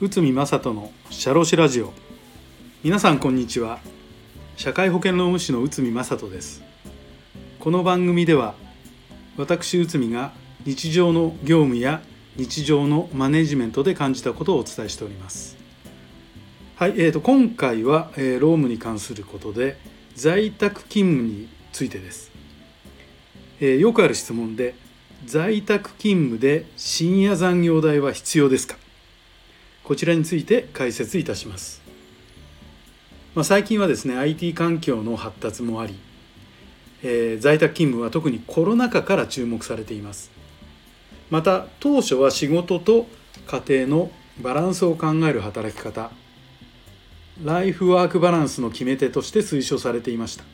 内海正人のシャロシラジオ。皆さんこんにちは。社会保険労務士の内海正人です。この番組では私内海が日常の業務や日常のマネジメントで感じたことをお伝えしております。はい、えーと、今回は、えー、労務に関することで在宅勤務についてです、えー、よくある質問で在宅勤務で深夜残業代は必要ですか？こちらについて解説いたします、まあ、最近はですね IT 環境の発達もあり、えー、在宅勤務は特にコロナ禍から注目されています。また当初は仕事と家庭のバランスを考える働き方ライフワークバランスの決め手として推奨されていました、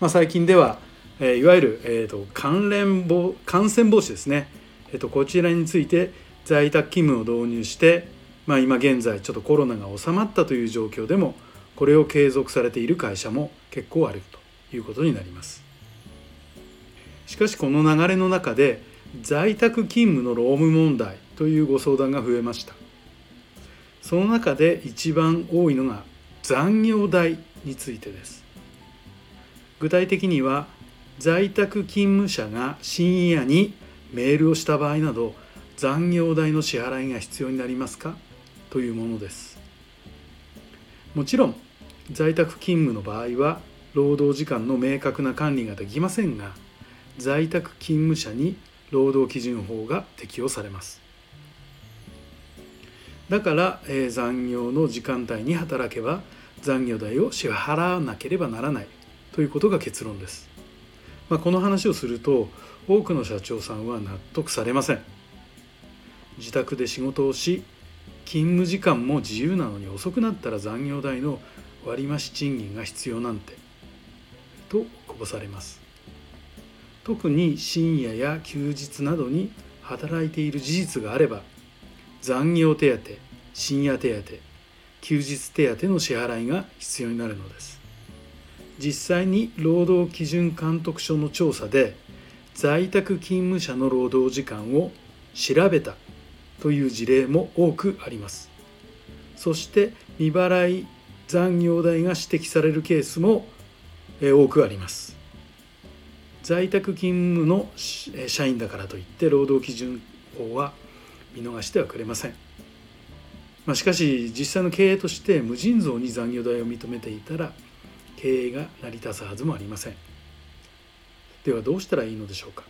まあ、最近では、えー、いわゆる、えーと、関連防感染防止ですね、えーとこちらについて在宅勤務を導入してまあ、今現在ちょっとコロナが収まったという状況でもこれを継続されている会社も結構あるということになります。しかしこの流れの中で在宅勤務の労務問題というご相談が増えました。その中で一番多いのが残業代についてです。具体的には在宅勤務者が深夜にメールをした場合など残業代の支払いが必要になりますか？というものです。もちろん在宅勤務の場合は労働時間の明確な管理ができませんが在宅勤務者に労働基準法が適用されます。だから、えー、残業の時間帯に働けば残業代を支払わなければならないということが結論です、まあ、この話をすると多くの社長さんは納得されません。自宅で仕事をし勤務時間も自由なのに遅くなったら残業代の割増賃金が必要なんてとこぼされます。特に深夜や休日などに働いている事実があれば残業手当深夜手当休日手当の支払いが必要になるのです。実際に労働基準監督署の調査で在宅勤務者の労働時間を調べたという事例も多くあります。そして未払い残業代が指摘されるケースも多くあります。在宅勤務の社員だからといって労働基準法は見逃してはくれません、まあ、しかし実際の経営として無尽蔵に残業代を認めていたら経営が成り立つはずもありません。ではどうしたらいいのでしょうか。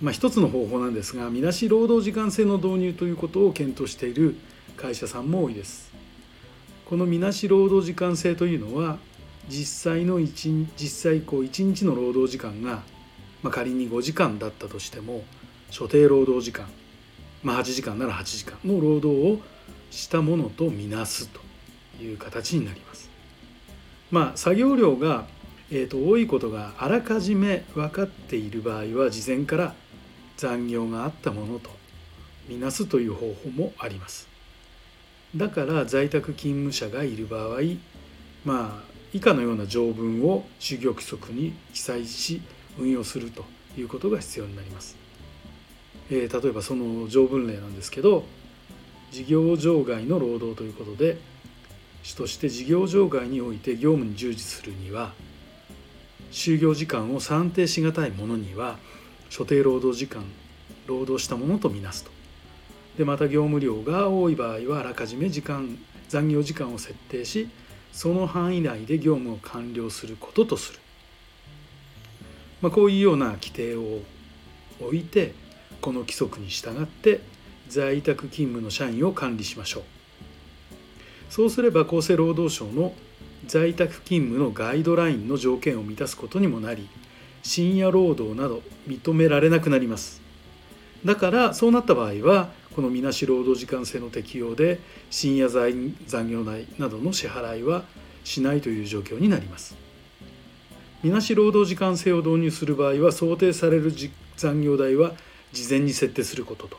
まあ、一つの方法なんですがみなし労働時間制の導入ということを検討している会社さんも多いです。このみなし労働時間制というのは実際の1実際こう1日の労働時間が、まあ、仮に5時間だったとしても所定労働時間、まあ、8時間なら8時間の労働をしたものとみなすという形になります。まあ、作業量が、えー、と多いことがあらかじめ分かっている場合は事前から残業があったものとみなすという方法もあります。だから在宅勤務者がいる場合まあ以下のような条文を就業規則に記載し運用するということが必要になります、えー、例えばその条文例なんですけど事業場外の労働ということで主として事業場外において業務に従事するには就業時間を算定しがたいものには所定労働時間労働したものとみなすと。でまた業務量が多い場合はあらかじめ時間残業時間を設定しその範囲内で業務を完了することとする、まあ、こういうような規定を置いてこの規則に従って在宅勤務の社員を管理しましょう。そうすれば厚生労働省の在宅勤務のガイドラインの条件を満たすことにもなり深夜労働など認められなくなります。だからそうなった場合はこのみなし労働時間制の適用で深夜残業代などの支払いはしないという状況になります。みなし労働時間制を導入する場合は想定される残業代は事前に設定することと。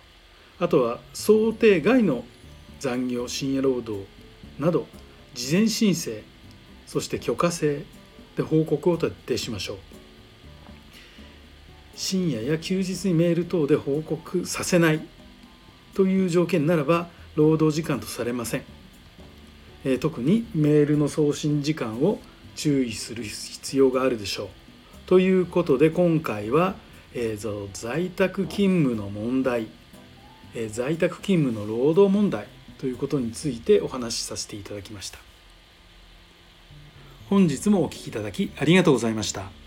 あとは想定外の残業深夜労働など事前申請そして許可制で報告を徹底しましょう。深夜や休日にメール等で報告させないという条件ならば労働時間とされません、特にメールの送信時間を注意する必要があるでしょう。ということで今回は、えー、在宅勤務の問題、え、在宅勤務の労働問題ということについてお話しさせていただきました。本日もお聴きいただきありがとうございました。